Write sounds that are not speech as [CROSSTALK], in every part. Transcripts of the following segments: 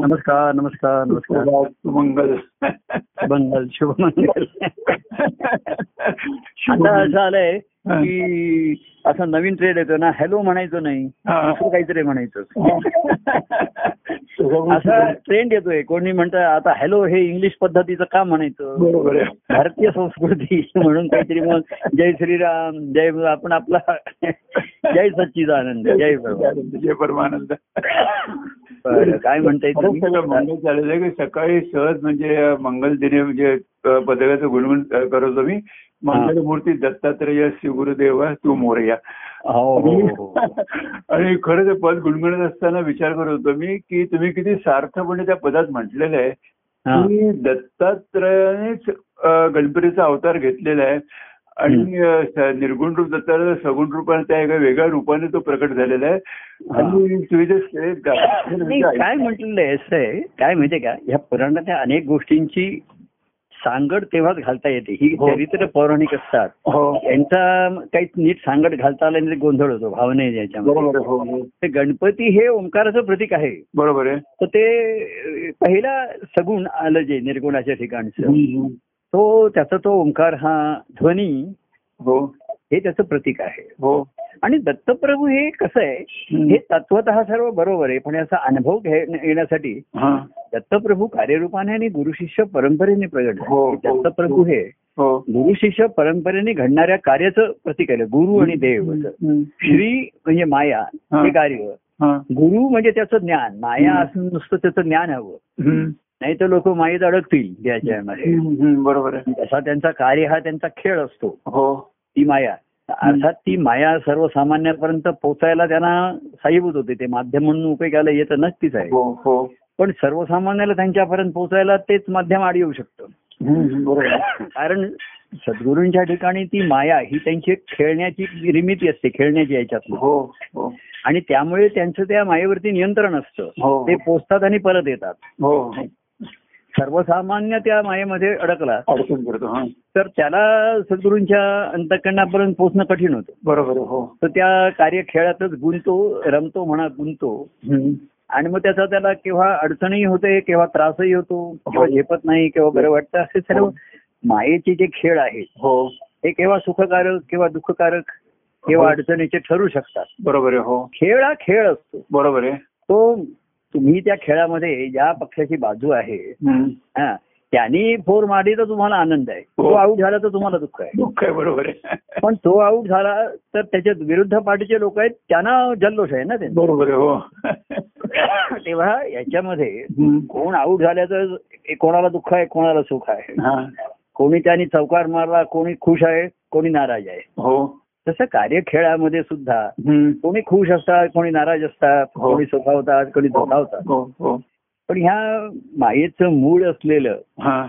नमस्कार नमस्कार नमस्कार. मंगल बंगाल शुभमंगल. आता असं आलंय की असं नवीन ट्रेड येतो ना हॅलो म्हणायचं नाही दुसरं काहीतरी म्हणायचं. असा ट्रेंड येतोय. कोणी म्हणतं आता हॅलो हे इंग्लिश पद्धतीचं का म्हणायचं? भारतीय संस्कृती [LAUGHS] म्हणून काहीतरी मग जय श्रीराम जय आपण आपला जय सच्चिदानंद जय. जय परमानंद. बरं, काय म्हणताय झालेलं आहे की सकाळी सहज म्हणजे मंगल दिने म्हणजे पदकाचं गुणगुण करत होतो मी मंगलमूर्ती दत्तात्रेय श्री गुरुदेव तू मोरया हो हो हो. आणि खरं ते पद गुणगुणत असताना विचार करत होतो मी की तुम्ही किती सार्थपणे त्या पदात म्हटलेलं आहे. की दत्तात्रयानेच गणपतीचा अवतार घेतलेला आहे. आणि निर्गुण रूप दत्तात्रय सगुण रूपाने त्या एका वेगळ्या रूपाने तो प्रकट झालेला आहे. आणि तुम्ही जे ते नाही, गा- काय म्हटलेलं आहे असं आहे काय माहितीये का? ह्या पुराणातल्या अनेक गोष्टींची सांगड तेव्हाच घालता येते. ही हो. चरित्र पौराणिक असतात. हो. यांचा काहीच नीट सांगड घालता आला नाही गोंधळ होतो भावने याच्यामध्ये हो ते गणपती हे ओंकाराचं प्रतीक आहे. बरोबर आहे. तर ते पहिला सगुण आलं जे निर्गुणाच्या ठिकाणचं. तो त्याचा तो ओंकार हा ध्वनी हो हे त्याचं प्रतीक आहे हो आणि दत्तप्रभू हे कसं आहे. हे तत्वतः सर्व बरोबर आहे पण याचा अनुभव घे- येण्यासाठी हा दत्तप्रभू कार्यरूपाने आणि गुरु शिष्य परंपरेने प्रगट हो. हो, दत्तप्रभू हे हो गुरु शिष्य परंपरेने घडणाऱ्या कार्याचं प्रतीक आहे गुरु आणि देव. श्री म्हणजे माया हा. कार्य. गुरु म्हणजे त्याचं ज्ञान माया. असून नुसतं त्याचं ज्ञान हवं. नाही तर लोक मायेत अडकतील. बरोबर तसा त्यांचा कार्य हा त्यांचा खेळ असतो. हो. ती माया. अर्थात ती माया सर्वसामान्यापर्यंत पोचायला त्यांना साहेबूत होते. ते माध्यम म्हणून उपयोगाला येतं नक्कीच आहे. हो हो. पण सर्वसामान्याला त्यांच्यापर्यंत पोचायला तेच माध्यम आड येऊ शकतं. कारण सद्गुरूंच्या ठिकाणी ती माया ही त्यांची खेळण्याची निर्मिती असते खेळण्याची याच्यातली हो हो. आणि त्यामुळे त्यांचं त्या मायेवरती नियंत्रण असतं. ते पोचतात आणि परत येतात. हो. सर्वसामान्य त्या मायेमध्ये अडकला. हा. तर त्याला सद्गुरूंच्या अंतकरणापर्यंत पोहोचणं कठीण होतं. बरोबर हो. तर त्या कार्य खेळातच गुंतो रमतो म्हणा गुंतो हम्म. आणि मग त्याचा त्याला केव्हा अडचणही होते केव्हा त्रासही होतो केव्हा झेपत नाही केव्हा बरं वाटतं असे सर्व मायेचे जे खेळ आहेत हो. हे केव्हा सुखकारक केव्हा दुःखकारक केव्हा हो. अडचणीचे ठरू शकतात. बरोबर आहे हो. खेळ हा खेळ असतो. बरोबर आहे. तो तुम्ही त्या खेळामध्ये ज्या पक्षाची बाजू आहे. हा, त्यांनी फोर मारली तर तुम्हाला आनंद आहे तो हो. आऊट झाला तर तुम्हाला दुःख आहे दुःख आहे बरोबर आहे पण तो आऊट झाला तर त्याच्या विरुद्ध पार्टीचे लोक आहेत त्यांना जल्लोष आहे ना ते बरोबर हो तेव्हा याच्यामध्ये. कोण आऊट झाल्याचं कोणाला दुःख आहे कोणाला सुख आहे हा. कोणी त्यांनी चौकार मारला कोणी खुश आहे कोणी नाराज आहे हो तसं कार्य खेळामध्ये सुद्धा. कोणी खुश असतात कोणी नाराज असतात हो. कोणी सुखावतात कोणी दुखावतात. हो. हो. पण ह्या मायेचं मूळ असलेलं हा.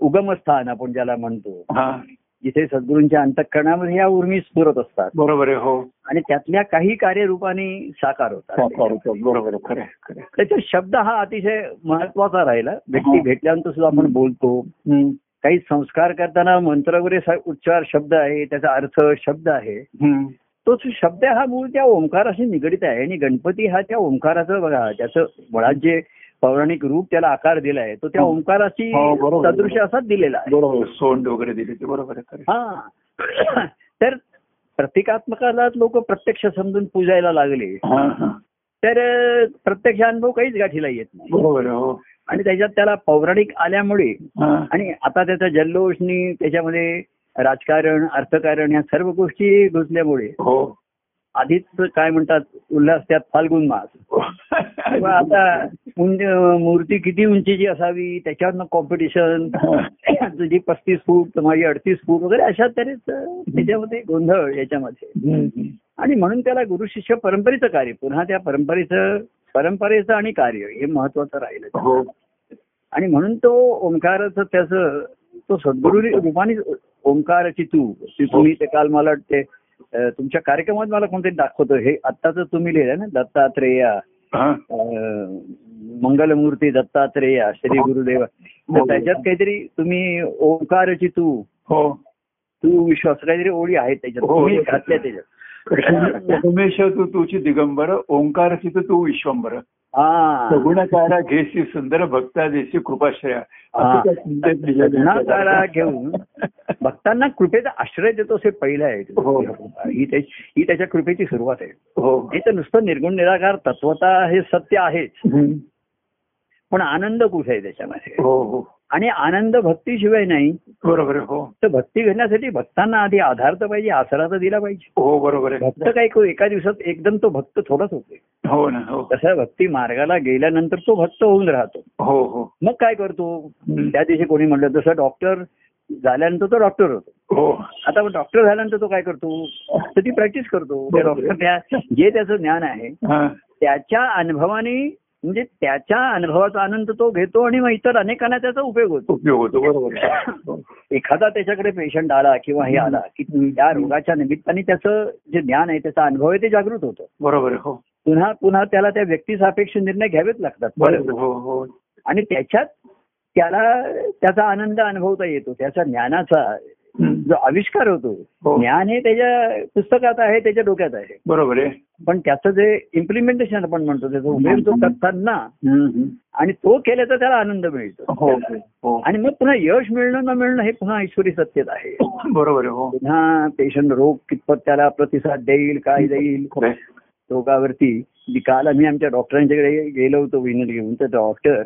उगमस्थान आपण ज्याला म्हणतो हा. जिथे सद्गुरूंच्या अंतकरणामध्ये ह्या उर्मी स्फुरत असतात. बरोबर आहे हो. आणि त्यातल्या काही कार्यरूपाने साकार होतात. बरोबर. त्याचा शब्द हा अतिशय महत्त्वाचा राहिला. व्यक्ती. भेटल्यानंतर सुद्धा आपण बोलतो. काही संस्कार करताना मंत्र वगैरे उच्चार शब्द आहे त्याचा अर्थ शब्द आहे. तोच शब्द हा मूळ त्या ओंकाराशी निगडित आहे आणि गणपती हा त्या ओंकाराचं बघा त्याचं मुळात जे पौराणिक रूप त्याला आकार दिलाय तो त्या हो. ओंकाराची हो. सदृश्य असाच दिलेला आहे बरोबर आहे. सोंड वगैरे दिली ते बरोबर आहे आहे. हा [COUGHS] तर प्रतिकात्मकाला लोक प्रत्यक्ष समजून पूजायला लागले. तर प्रत्यक्ष अनुभव काहीच गाठीला येत नाही बरोबर आहे हो आणि त्याच्यात त्याला पौराणिक आल्यामुळे. आणि आता त्याचा जल्लोषनी त्याच्यामध्ये राजकारण अर्थकारण या सर्व गोष्टी घुसल्यामुळे हो. आधीच काय म्हणतात उल्हास त्यात फाल्गुन मास. आता मूर्ती किती उंचीची असावी त्याच्यावरनं कॉम्पिटिशन तुझी पस्तीस फूट माझी अडतीस फूट वगैरे अशा तऱ्हेच त्याच्यामध्ये गोंधळ याच्यामध्ये. आणि म्हणून त्याला गुरु शिष्य परंपरेचं कार्य पुन्हा त्या परंपरेचं परंपरेचं आणि कार्य हे महत्वाचं राहिलं हो. आणि म्हणून तो ओंकाराचं त्याचं तो सद्गुरु रूपाने ओंकाराची तू ती तुम्ही ते काल मला वाटते तुमच्या कार्यक्रमात मला कोणतरी दाखवतो हे आत्ताच तुम्ही लिहिलं ना दत्तात्रेय हा. मंगलमूर्ती दत्तात्रेय श्री गुरुदेव. तर त्याच्यात काहीतरी तुम्ही ओंकारची तू हो. तू विश्वास काहीतरी ओळी आहेत त्याच्यात हो. तुम्ही घातल्या त्याच्यात. उमेश तू तुझी दिगंबर ओंकार तू विश्वंबर. हा. सगुणाकारा घेशी सुंदर भक्ता देशी कृपाश्रया. घेऊन भक्तांना कृपेचा आश्रय देतो हे पहिलं आहे. हो. ही. ही त्याच्या कृपेची सुरुवात आहे. हो. हे तर नुसतं निर्गुण निराकार तत्वता हे सत्य आहेच. पण आनंद कुठे आहे त्याच्यामध्ये? हो हो. आणि आनंद भक्तीशिवाय नाही. बरोबर हो. तर भक्ती घेण्यासाठी भक्तांना आधी आधार तर पाहिजे आसरा तर दिला पाहिजे. हो बरोबर आहे. भक्त काही को- एका दिवसात एकदम तो भक्त थोडाच होते हो ना हो. तसं भक्ती मार्गाला गेल्यानंतर तो भक्त होऊन राहतो. हो हो. मग काय करतो. त्या दिवशी कोणी म्हणलं तसं डॉक्टर झाल्यानंतर तो डॉक्टर होतो. हो. आता डॉक्टर झाल्यानंतर तो काय करतो? तर ती प्रॅक्टिस करतो. डॉक्टर त्या जे त्याचं ज्ञान आहे. त्याच्या अनुभवाने म्हणजे त्याच्या अनुभवाचा आनंद तो घेतो आणि मग इतर अनेकांना त्याचा उपयोग होतो उपयोग होतो बरोबर. [COUGHS] एखादा त्याच्याकडे पेशंट आला किंवा हे आला की त्या रोगाच्या निमित्ताने त्याचं जे ज्ञान आहे त्याचा अनुभव आहे ते जागृत होतं बरोबर. हो पुन्हा पुन्हा त्याला त्या व्यक्तीसापेक्ष निर्णय घ्यावेच लागतात हो हो आणि त्याच्यात त्याला त्याचा आनंद अनुभवता येतो त्याच्या ज्ञानाचा. जो आविष्कार होतो हो. ज्ञान हे त्याच्या पुस्तकात आहे त्याच्या डोक्यात आहे. बरोबर आहे. पण त्याचं जे इम्प्लिमेंटेशन आपण म्हणतो त्याचा उपयोग तो करताना. आणि तो केल्याचा त्याला आनंद मिळतो. हो हो. आणि मग पुन्हा यश मिळणं न मिळणं हे पुन्हा ईश्वरी सत्यत आहे. बरोबर आहे हो. पुन्हा पेशंट रोग कितपत त्याला प्रतिसाद देईल काय देईल. रोगावरती जी काल आम्ही आमच्या डॉक्टरांच्याकडे गेलो होतो विनंती घेऊन. तर डॉक्टर.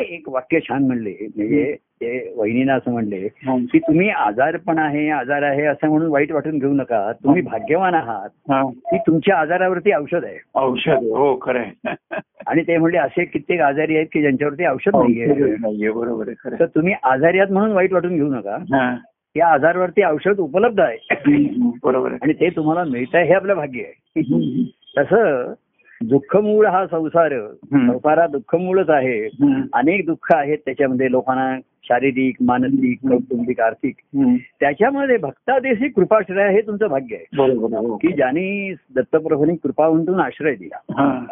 एक वाक्य छान म्हणले म्हणजे ते वहिनीना असं म्हणले. की तुम्ही आजार पण आहे आजार आहे असं म्हणून वाईट वाटून घेऊ नका तुम्ही भाग्यवान आहात. की तुमच्या आजारावरती औषध आहे औषध. हो खरं. [LAUGHS] आणि ते म्हणले असे कित्येक आजारी आहेत की ज्यांच्यावरती औषध नाहीये बरोबर आहे तर. तुम्ही आजारी आहात म्हणून वाईट वाटून घेऊ नका. या आजारावरती औषध उपलब्ध आहे. बरोबर आणि ते तुम्हाला मिळत आहे हे आपलं भाग्य आहे. तसं दुःखमूळ हा संसार हम्म. संसारात दुःखमूळच आहे. अनेक दुःख आहेत त्याच्यामध्ये लोकांना शारीरिक मानसिक कौटुंबिक आर्थिक. त्याच्यामध्ये भक्तादेशी कृपाश्रय हे तुमचं भाग्य आहे. हो. की ज्यांनी दत्तप्रभूंनी कृपा म्हणून आश्रय दिला हा.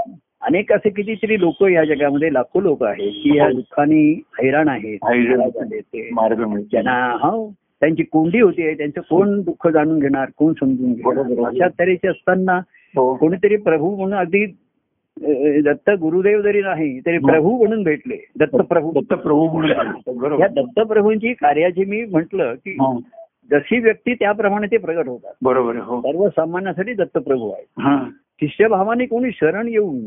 अनेक असे कितीतरी लोक या जगामध्ये लाखो लोक आहेत की या दुःखाने हैराण आहेत हैराण. नाराज आहेत ते. मार्ग मिळतो ज्यांना हो त्यांची कोंडी होती त्यांचं कोण दुःख जाणून घेणार कोण समजून घेणार. अशा तरीचे असताना हो कोणीतरी प्रभू म्हणून अगदी दत्त गुरुदेव जरी नाही तरी प्रभू म्हणून भेटले दत्त प्रभू दत्त प्रभू म्हणून. या दत्तप्रभूंची कार्याची मी म्हंटल की. जशी व्यक्ती त्याप्रमाणे ते प्रगट होतात बरोबर. हो सर्वसामान्यासाठी दत्तप्रभू आहेत हा. शिष्यभावाने कोणी शरण येऊन.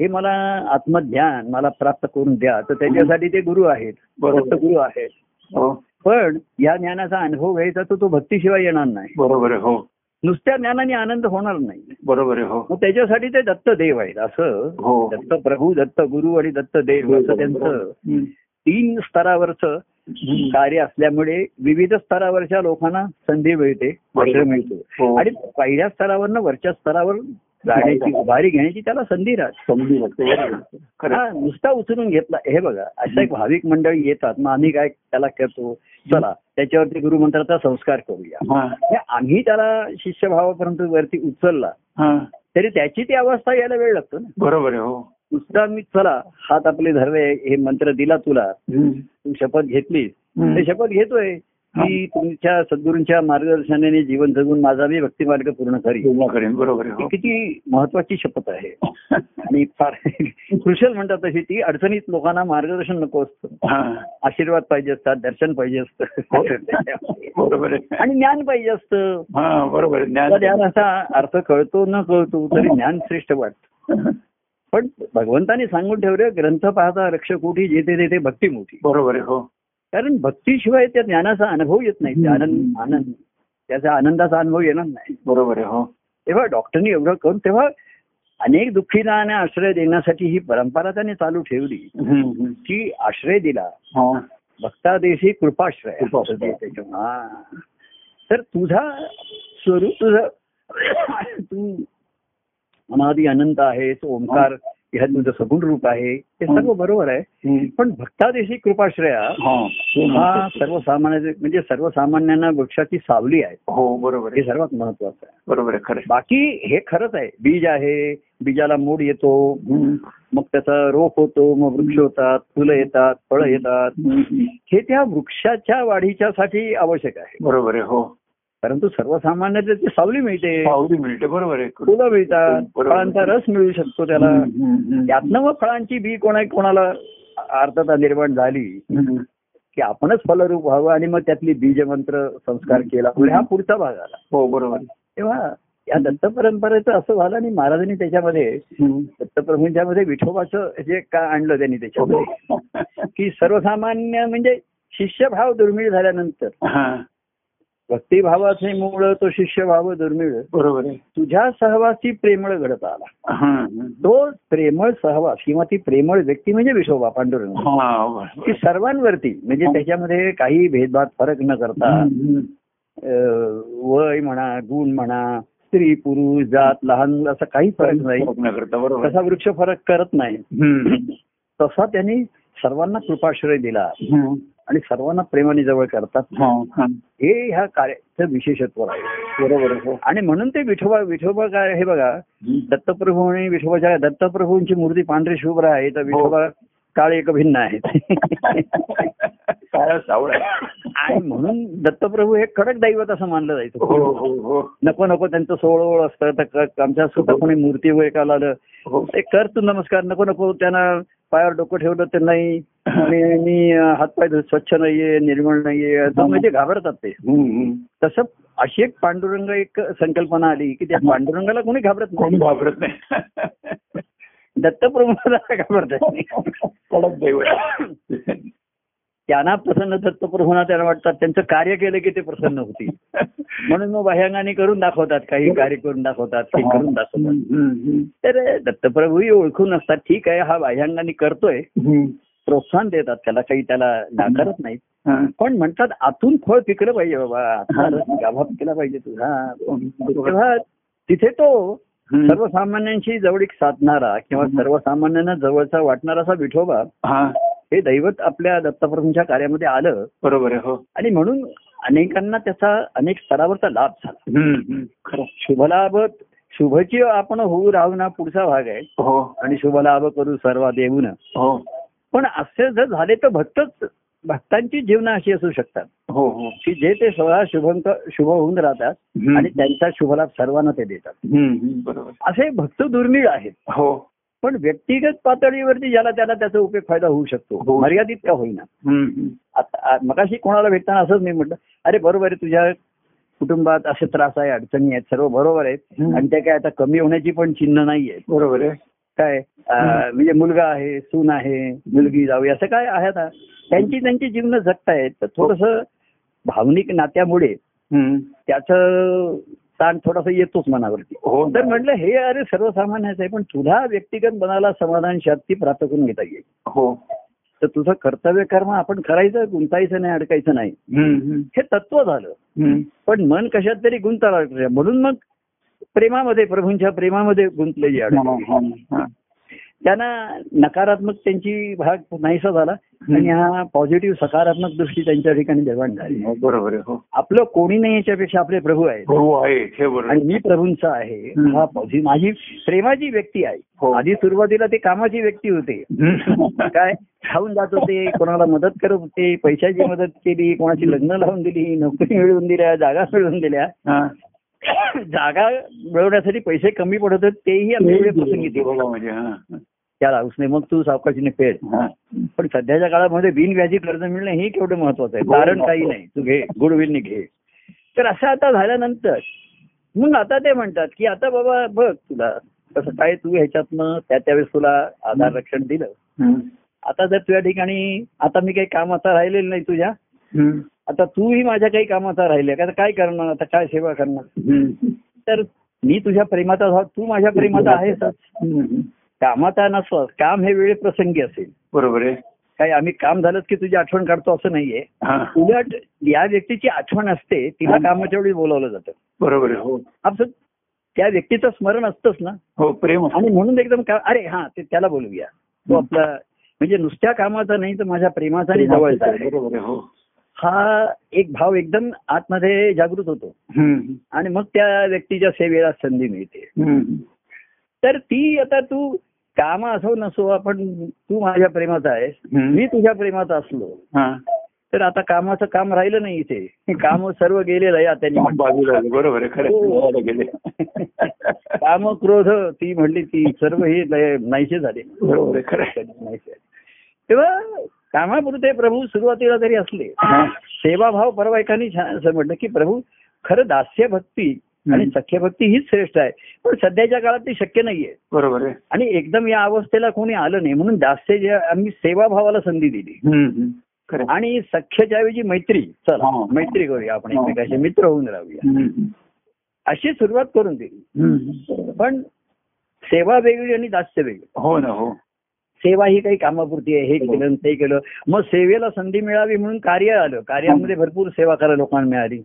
हे मला आत्मज्ञान मला प्राप्त करून द्या तर त्याच्यासाठी ते गुरु आहेत बरोबर. दत्तगुरु आहेत हो पण या ज्ञानाचा अनुभव घ्यायचा तर तो भक्तीशिवाय येणार नाही बरोबर. हो नुसत्या ज्ञानाने आनंद होणार नाही बरोबर आहे. हो त्याच्यासाठी ते दत्त देव आहेत असं हो दत्त प्रभू दत्त गुरु आणि दत्त देव असं त्यांचं. तीन स्तरावरचं. कार्य असल्यामुळे विविध स्तरावरच्या लोकांना संधी मिळते मिळतो. हो. आणि पहिल्या स्तरावरनं वरच्या स्तरावर जाण्याची उभारी घेण्याची त्याला संधी राहते. हा नुसता उचलून घेतला. हे बघा अशा एक भाविक मंडळी येतात. मग आम्ही काय त्याला करतो? चला त्याच्यावरती गुरुमंत्राचा संस्कार करूया. हा. हे आम्ही त्याला शिष्यभावापर्यंत वरती उचलला. हा. तरी त्याची ती अवस्था यायला वेळ लागतो ना. बरोबर आहे. हो नुसता मी चला हात आपले धरले हे मंत्र दिला तुला. तू शपथ घेतलीस. हम्म. ते शपथ घेतोय. की तुमच्या सद्गुरूंच्या मार्गदर्शनाने जीवन जगून माझा मी भक्ती मार्ग पूर्ण करी पूर्ण करेन. बरोबर आहे. ही हो. किती महत्वाची शपथ आहे. आणि फार कृशल म्हणतात तशी ती अडचणीत लोकांना मार्गदर्शन नको असतं. हा. आशीर्वाद पाहिजे असतात दर्शन पाहिजे हो. असतं बरोबर आहे. आणि ज्ञान पाहिजे असतं. हा बरोबर ज्ञान ज्ञानाचा अर्थ कळतो न कळतो तरी ज्ञान श्रेष्ठ वाटतं. पण भगवंताने सांगून ठेवलं ग्रंथ पाहता रक्ष कोठी जेथे तेथे भक्ती मोठी बरोबर आहे. हो कारण भक्तीशिवाय त्या ज्ञानाचा अनुभव येत नाही आनंद आनंद त्याचा आनंदाचा अनुभव येणार नाही बरोबर आहे. हो तेव्हा डॉक्टरनी एवढं करून तेव्हा अनेक दुःखींना आश्रय देण्यासाठी ही परंपरा त्याने चालू ठेवली. की आश्रय दिला हा. भक्तादेशी कृपाश्रय. हा. तर तुझा स्वरूप तुझं तू अनादी अनंत आहे तो ओंकार ह्या तुझं सगुण रूप आहे हे सर्व बरोबर आहे. पण भक्तादेशी कृपाश्रया हा. सर्वसामान्य म्हणजे सर्वसामान्यांना वृक्षाची सावली आहे. हो बरोबर हे सर्वात महत्वाचं आहे. बरोबर आहे खरं. बाकी हे खरंच आहे. बीज आहे बीजाला मूड येतो. मग त्याचा रोप होतो मग वृक्ष होतात फुलं येतात फळं येतात. हे त्या वृक्षाच्या वाढीच्या साठी आवश्यक आहे. बरोबर आहे हो. परंतु सर्वसामान्य ते सावली मिळते पावली मिळते बरोबर आहे फुलं मिळतात. फळांचा रस मिळू शकतो त्याला. त्यातनं मग फळांची बी कोणा कोणाला अर्थता निर्माण झाली. की आपणच फलरूप व्हावं आणि मग त्यातली बीजमंत्र संस्कार केला पुढे हा पुढचा भाग आला हो बरोबर तेव्हा या दत्त परंपरेचं असं झालं आणि महाराजांनी त्याच्यामध्ये. दत्तप्रभूंच्या मध्ये विठोबाचं जे का आणलं त्यांनी हो. त्याच्यामध्ये की सर्वसामान्य म्हणजे शिष्यभाव दुर्मिळ झाल्यानंतर हा, भक्तिभावाचे मूळ तो शिष्यभाव दुर्मिळ. बरोबर आहे. तुझ्या सहवासी प्रेमळ घडत आला. तो प्रेमळ सहवास किंवा ती प्रेमळ व्यक्ती म्हणजे विठोबा पांडुरंग. हा. की सर्वांवरती म्हणजे त्याच्यामध्ये काही भेदभाव फरक न करता वय म्हणा गुण म्हणा स्त्री पुरुष जात लहान असं काही फरक नाही. तसा वृक्ष फरक करत नाही. तसा त्यांनी सर्वांना कृपाश्रय दिला. आणि सर्वांना प्रेमाने जवळ करतात. हा, हा. हे ह्या कार्याचं विशेषत्व आहे. बरोबर हो. आणि म्हणून ते विठोबा विठोबा काय हे बघा. दत्तप्रभू आणि विठोबाच्या दत्तप्रभूंची मूर्ती पांढरी शुभ्र आहे तर विठोबा काळे एक भिन्न आहेत. [LAUGHS] आहे. आणि म्हणून दत्तप्रभू हे कडक दैवत असं मानलं हो जायचं. हो हो नको नको त्यांचं सोळवळ असतं तर आमच्या सुद्धा कोणी मूर्ती वगैरे काल आलं. हो. ते कर तू नमस्कार नको नको त्यांना पायावर डोकं ठेवलं तर नाही. आणि मी हातपाय स्वच्छ नाहीये निर्मळ नाहीये. असं म्हणजे घाबरतात ते. तसं अशी एक पांडुरंग एक संकल्पना आली की त्या पांडुरंगाला कोणी घाबरत नाही. घाबरत नाही. दत्तप्रभूला घाबरतात. नाही. [LAUGHS] त्यांना प्रसन्न दत्तप्रभूंना त्यांना वाटतात त्यांचं कार्य केलं की ते प्रसन्न होतील. [LAUGHS] म्हणून मग बाह्यांगाने करून दाखवतात काही कार्य करून दाखवतात हे करून दाखवतात. तर दत्तप्रभूही ओळखून असतात ठीक आहे हा बाह्यांगाने करतोय. प्रोत्साहन देतात त्याला काही त्याला नाकारत नाहीत. हा. पण म्हणतात आतून फळ पिकलं पाहिजे बाबा गाभा पिकला पाहिजे तुझा तिथे तो. सर्वसामान्यांशी जवळीक साधणारा किंवा सर्वसामान्यांना जवळचा वाटणारा असा विठोबा हा दैवत आपल्या दत्तप्रभूंच्या कार्यामध्ये आलं. बरोबर आहे हो. आणि म्हणून अनेकांना त्याचा अनेक स्तरावरचा लाभ झाला. खरं. शुभलाभ शुभची आपण होऊ राहू ना पुढचा भाग आहे. हो. आणि शुभलाभ करू सर्व देऊन. हो. पण असे जर झाले तर भक्तच भक्तांची जीवनं अशी असू शकतात. हो हो. की जे ते स्वतः शुभंक शुभ होऊन राहतात. आणि त्यांचा शुभलाभ सर्वांना ते देतात. बरोबर. असे भक्त दुर्मिळ आहेत. हो. पण व्यक्तिगत पातळीवरती ज्याला त्याला त्याचा उपयोग फायदा होऊ शकतो. मर्यादित का होईना. आता मगाशी कोणाला भेटताना असंच मी म्हटलं अरे बरोबर आहे तुझ्या कुटुंबात असे त्रास आहे अडचणी आहेत सर्व बरोबर आहेत. आणि ते काय आता कमी होण्याची पण चिन्ह नाहीये बरोबर आहे काय म्हणजे मुलगा आहे सून आहे मुलगी जाऊ असं काय आहे आता त्यांची त्यांची जीवन जगतायत तर थोडस भावनिक नात्यामुळे. त्याचं ताण थोडासा येतोच मनावरती. हो तर म्हटलं हे अरे सर्वसामान्यच आहे पण तुला व्यक्तिगत मनाला समाधान शांती प्राप्त करून घेता येईल. हो. तर तुझं कर्तव्य कर्म आपण करायचं गुंतायचं नाही अडकायचं नाही. हे तत्व झालं. पण मन कशात तरी गुंताला म्हणून मग प्रेमामध्ये प्रभूंच्या प्रेमामध्ये गुंतलेली अडकली हा. त्यांना नकारात्मक त्यांची भाग नाहीसा झाला आणि हा पॉझिटिव्ह सकारात्मक दृष्टी त्यांच्या ठिकाणी निर्माण झाली. हो, बरोबर हो. आपलं कोणी नाही याच्यापेक्षा आपले प्रभू आहेत. आणि मी प्रभूंचा आहे. हा पॉझि- माझी प्रेमाची व्यक्ती आहे. हो. आधी सुरुवातीला ते कामाची व्यक्ती होते. [LAUGHS] काय? खाऊन जात होते कोणाला मदत करत होते पैशाची मदत केली कोणाची लग्न लावून दिली नोकरी मिळवून दिल्या जागा मिळवून दिल्या. [COUGHS] जागा मिळवण्यासाठी पैसे कमी पडत होते तेही आम्ही वेळ प्रसंगी दिले बघा म्हणजे हा त्या हाऊसने मग तू सावकाशीने फेड हा. पण सध्याच्या काळामध्ये बिनव्याजी कर्ज मिळणं हे केवढं महत्वाचं आहे हो. कारण काही नाही तू घे गुडविलने घे तर असं आता झाल्यानंतर मग आता ते म्हणतात की आता बाबा बघ तुला कसं काय तू ह्याच्यातनं त्या त्यावेळेस तुला आधार रक्षण दिलं. आता जर तुझ्या ठिकाणी आता मी काही कामाचा राहिलेलं नाही तुझ्या. आता तूही माझ्या काही कामाचा राहिले का? आता काय करणार? आता काय सेवा करणार. तर मी तुझ्या प्रेमाचा झाला तू माझ्या प्रेमाचा हम्म. कामाचा नसतो काम हे वेळ प्रसंगी असेल. बरोबर आहे. काही आम्ही काम झालंच की तुझी आठवण काढतो असं नाहीये. हा. उलट या व्यक्तीची आठवण असते तिला कामाच्या वेळी बोलावलं जातं. बरोबर आहे हो. त्या व्यक्तीचं स्मरण असतंच ना. हो प्रेम. आणि म्हणून एकदम अरे हा ते त्याला बोलूया. तो आपला म्हणजे नुसत्या कामाचा नाही तर माझ्या प्रेमाचा आणि जवळचा आहे. हो एक भाव एकदम आतमध्ये जागृत होतो. आणि मग त्या व्यक्तीच्या सेवेला संधी मिळते. तर ती आता तू काम असो नसो आपण तू माझ्या प्रेमाचा आहेस. मी तुझ्या प्रेमाचा असलो. तर आता कामाचं काम राहिलं नाही इथे काम सर्व गेलेलं आहे आता त्यांनी. बरोबर. हो. काम क्रोध ती म्हणली ती सर्व हे नाहीसे झाले बरोबर तेव्हा कामापुरते प्रभू सुरुवातीला तरी असले हा. सेवाभाव परवा एकाने छान असं म्हटलं की प्रभू खरं दास्य भक्ती आणि. सख्य भक्ती हीच श्रेष्ठ आहे पण सध्याच्या काळात ती शक्य नाहीये बरोबर आहे आणि एकदम या अवस्थेला कोणी आलं नाही म्हणून दास्य जे आम्ही सेवाभावाला संधी दिली. आणि सख्याच्या ऐवजी मैत्री चला हा. मैत्री करूया आपण हा. एकमेकाशी मित्र होऊन राहूया अशी सुरुवात करून दिली. पण सेवा वेगळी आणि दास्य वेगळी हो ना हो सेवा ही काही कामापुरती आहे हे केलं आणि ते केलं. मग सेवेला संधी मिळावी म्हणून कार्य आलं. कार्यामध्ये भरपूर सेवा करायला लोकांना मिळाली.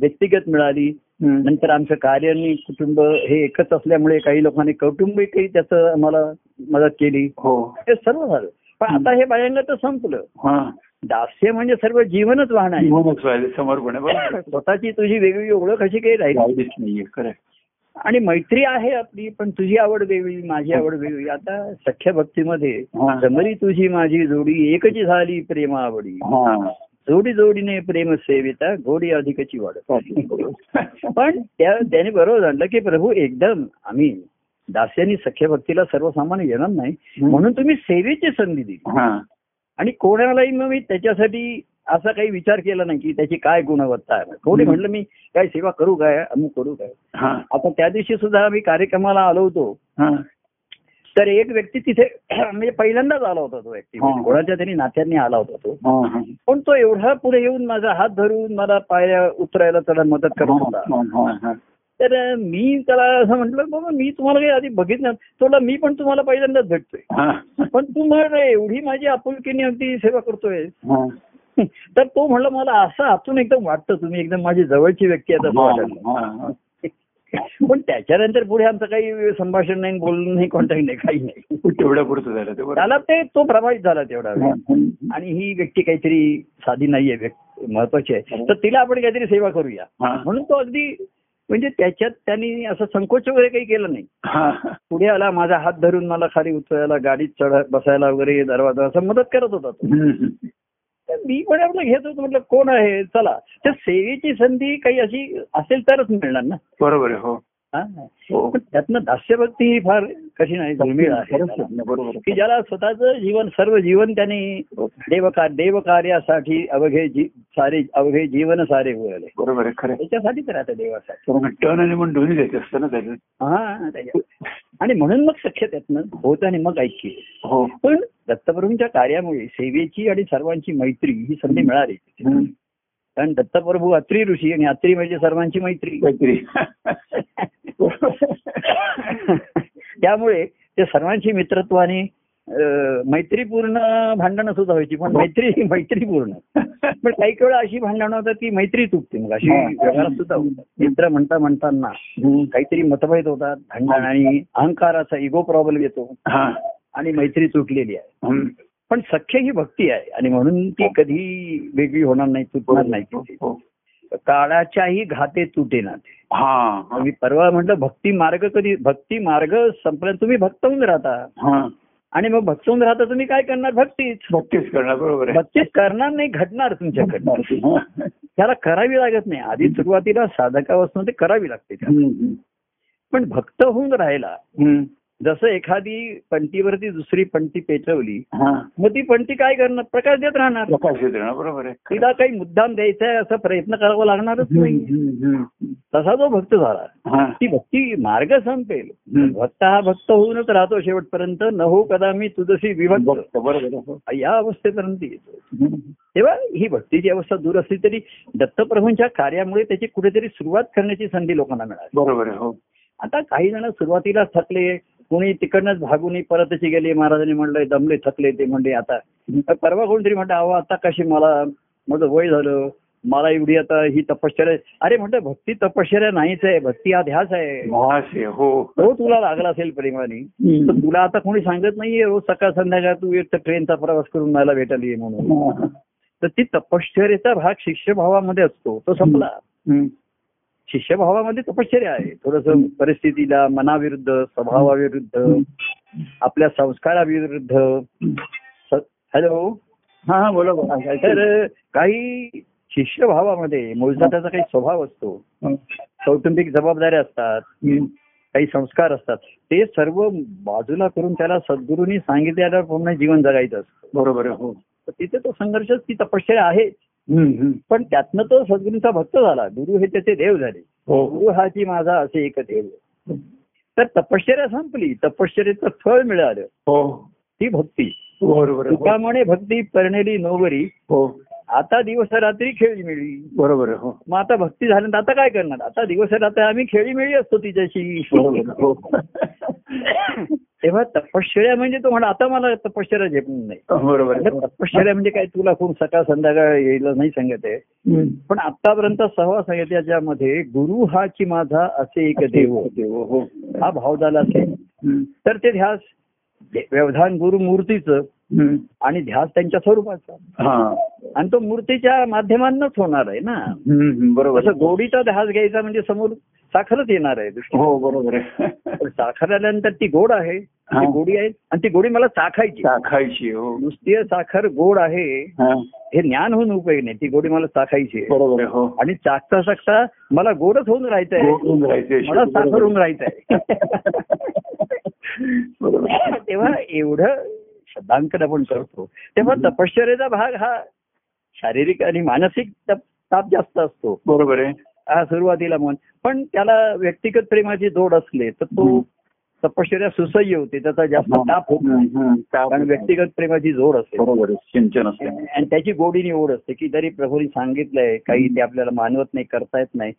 व्यक्तिगत मिळाली. नंतर आमचं कार्य आणि कुटुंब हे एकच असल्यामुळे काही लोकांनी कौटुंबिकही त्याचं आम्हाला मदत केली. हो. हे सर्व झालं. पण आता हे बायांना तर संपलं. हा. दास्य म्हणजे सर्व जीवनच वाहन आहे. [LAUGHS] स्वतःची तुझी वेगळी ओळख अशी काही राहिली आणि मैत्री आहे आपली पण तुझी आवड वेगळी माझी आवड वेगळी. आता सख्य भक्तीमध्ये. जमरी तुझी माझी जोडी एकची झाली प्रेम आवडी हा. जोडी जोडीने प्रेम सेविता गोडी अधिकची वाढ. पण त्या त्याने बरोबर झालं की प्रभू एकदम आम्ही दास्यांनी सख्य भक्तीला सर्वसामान्य येणार नाही. म्हणून तुम्ही सेवेची संधी दिली. आणि कोणालाही मग मी त्याच्यासाठी असा काही विचार केला नाही की त्याची काय गुणवत्ता आहे कोणी. म्हटलं मी काय सेवा करू काय अमुक करू काय हा आता त्या दिवशी सुद्धा आम्ही कार्यक्रमाला आलो होतो हा तर एक व्यक्ती तिथे म्हणजे पहिल्यांदाच आला होता तो व्यक्ती. कोणाच्या तरी नात्यांनी आला होता तो. पण तो एवढा पुढे येऊन माझा हात धरून मला पाया उतरायला त्याला मदत करत होता. तर मी त्याला असं म्हटलं बाबा मी तुम्हाला काही आधी बघितलं थोडं मी पण तुम्हाला पहिल्यांदाच भेटतोय. पण तू म्हण एवढी माझी आपुलकीने अगदी सेवा करतोय. [LAUGHS] तर तो म्हणलं मला असं आतून एकदम वाटतं तुम्ही एकदम माझी जवळची व्यक्ती आहे असं वाटलं हा. [LAUGHS] पण त्याच्यानंतर पुढे आमचं काही संभाषण नाही बोलणं नाही कॉन्टॅक्ट नाही काही नाही तेवढ्या पुरतं झालं त्याला ते तो प्रभावित झाला तेवढा. आणि ही व्यक्ती काहीतरी साधी नाहीये व्यक्ती महत्वाची आहे तर तिला आपण काहीतरी सेवा करूया. म्हणून तो अगदी म्हणजे त्याच्यात त्यांनी असं संकोच वगैरे काही केलं नाही हा. पुढे आला माझा हात धरून मला खाली उतरायला गाडीत चढ बसायला वगैरे दरवाजा असं मदत करत होता तो. तर मी पण आपलं घेत होतो म्हटलं कोण आहे? चला. तर सेवेची संधी काही अशी असेल तरच मिळणार ना. बरोबर आहे हो. त्यातनं दास्यभक्ती ही फार कठीण आहे दुर्मिळ आहे की. ज्याला स्वतःचं जीवन सर्व जीवन त्याने देवकार देवकार्यासाठी अवघे सारे अवघे जीवन सारे वळले बरोबर आहे. त्याच्यासाठीच राहतं देवासाठी. टर्न आणि मग दोन्ही द्यायचं असतं ना त्याच्यात. हा आणि म्हणून मग सख्य त्यातनं होत आणि मग ऐक्य. हो. पण दत्तप्रभूंच्या कार्यामुळे सेवेची आणि सर्वांची मैत्री ही संधी मिळाली. कारण दत्तप्रभू अत्री ऋषी आणि अत्री म्हणजे सर्वांची मैत्री. काहीतरी [LAUGHS] त्यामुळे ते सर्वांची मित्रत्वाने मैत्रीपूर्ण भांडणं सुद्धा व्हायची पण मैत्री मैत्रीपूर्ण. पण काही वेळा अशी भांडणं होतात की मैत्री तुटते मग अशी हा. व्यवहार सुद्धा होतात. मित्र म्हणता म्हणताना. काहीतरी मतभेद होतात भांडण आणि अहंकाराचा इगो प्रॉब्लेम येतो. हा. आणि मैत्री तुटलेली आहे. पण सख्य ही भक्ती आहे आणि म्हणून ती कधी वेगळी होणार नाही तुटणार नाही ती. हो. काळाच्याही घाते तुटे ना ते हा हा. मी परवा म्हटलं भक्ती मार्ग कधी भक्ती मार्ग संपला तुम्ही भक्त होऊन राहता हा आणि मग भक्त होऊन राहता तुम्ही काय करणार भक्तीच भक्तीच करणार बरोबर भक्तीच करणार नाही घडणार तुमच्याकडनं हा. त्याला करावी लागत नाही आधी सुरुवातीला साधकापासून ते करावी लागते. पण भक्त होऊन राहिला हम्म. जसं एखादी पंटीवरती दुसरी पंटी पेटवली हा. मग ती पंटी काय करणार प्रकाश देत राहणार. प्रकाश येत राहणार बरोबर आहे. तिला काही मुद्दाम द्यायचा आहे असा प्रयत्न करावा लागणारच नाही. तसा जो भक्त झाला ती भक्ती मार्ग संपेल. भक्त हा भक्त होऊनच राहतो शेवटपर्यंत न हो कदा मी तुझशी विभक्त. बरोबर. या अवस्थेपर्यंत येतो. तेव्हा ही भक्तीची अवस्था दूर असली तरी दत्तप्रभूंच्या कार्यामुळे त्याची कुठेतरी सुरुवात करण्याची संधी लोकांना मिळाली. बरोबर आहे हो. आता काही जण सुरुवातीला थकले कोणी तिकडनंच भागून परतची गेले महाराजांनी म्हणलं दमले थकले ते म्हणले आता परवा कोणतरी म्हणतं अहो आता कशी मला माझं वय झालं मला एवढी आता ही तपश्चर्या अरे म्हणतं भक्ती तपश्चर्या नाहीच आहे भक्ती हा ध्यास आहे. हो. तो तुला लागला असेल प्रेमाने तर तुला आता कोणी सांगत नाहीये रोज सकाळ संध्याकाळ तू एक तर ट्रेनचा प्रवास करून मला भेटायला ये म्हणून. तर ती तपश्चर्याचा भाग शिष्यभावामध्ये असतो तो संपला. शिष्यभावामध्ये तपश्चर्या आहे. थोडस परिस्थितीला मनाविरुद्ध स्वभावाविरुद्ध आपल्या संस्काराविरुद्ध. हॅलो? हा हा बोला बोला. तर काही शिष्यभावामध्ये मूळचा त्याचा काही स्वभाव असतो. कौटुंबिक जबाबदाऱ्या असतात. काही संस्कार असतात. ते सर्व बाजूला करून त्याला सद्गुरूंनी सांगितलेलं पूर्ण जीवन जगायचं असतं. बरोबर हो. तिथे तो संघर्ष ती तपश्चर्या आहे. पण त्यातनं तो सद्गुरूंचा भक्त झाला. गुरु हे त्याचे देव झाले. हो. गुरु हाची माझा असे एक देव तर तपश्चर्या संपली. तपश्चर्याचं फळ मिळालं. हो. ती भक्ती. बरोबर हो. भक्ती परणेली नोवरी. हो. आता दिवस रात्री खेळी मिळली. बरोबर हो. मग आता भक्ती झाल्यानंतर आता काय करणार? आता दिवस रात्री आम्ही खेळी मिळी असतो तिच्याशी. हो. तेव्हा तपश्चर्या म्हणजे तो म्हणा आता मला तपश्चर्या झेपणार नाही. बरोबर म्हटलं, तपश्चर्या म्हणजे काय तुला कोण सकाळ संध्याकाळ यायला नाही सांगत आहे. हं. पण आतापर्यंत सहवा याच्यामध्ये गुरु हाची माझा असे एक देव. देव हो. हा भाव झाला असेल हं. तर ते ध्यास व्यवधान गुरु मूर्तीचं हं. आणि ध्यास त्यांच्या स्वरूपाचा. हा. आणि तो मूर्तीच्या माध्यमांनाच होणार आहे ना. बरोबर. असं. गोडीचा ध्यास घ्यायचा म्हणजे समोर साखरच येणार आहे हो बरोबर आहे. साखर आल्यानंतर ती गोड आहे. गोडी आहे आणि ती गोडी मला चाखायची. चाखायची हो. नुसती साखर गोड आहे हा. ज्ञान होऊन उपयोग नाही. ती गोडी मला चाखायची बरोबर हो. आणि चाकता चाकता मला गोडच होऊन राहायचं आहे गोड होऊन राहायचे मला साखर होऊन राहायचं बरोबर आहे. आहे. [LAUGHS] तेव्हा एवढं शब्दांकन आपण करतो तेव्हा तपश्चर्याचा भाग हा शारीरिक आणि मानसिक तप- जास्त असतो. बरोबर आहे. हा सुरुवातीला मन पण त्याला व्यक्तिगत प्रेमाची जोड असले तर तो. तपश्चर्या सुसह्य होते त्याचा जास्त ताप होत नाही. कारण व्यक्तिगत प्रेमाची जोड असते. बरोबर सिंचन असते. आणि त्याची गोडीने ओढ असते की जरी प्रभूंनी सांगितलंय काही ते आपल्याला मानवत नाही करता येत नाही.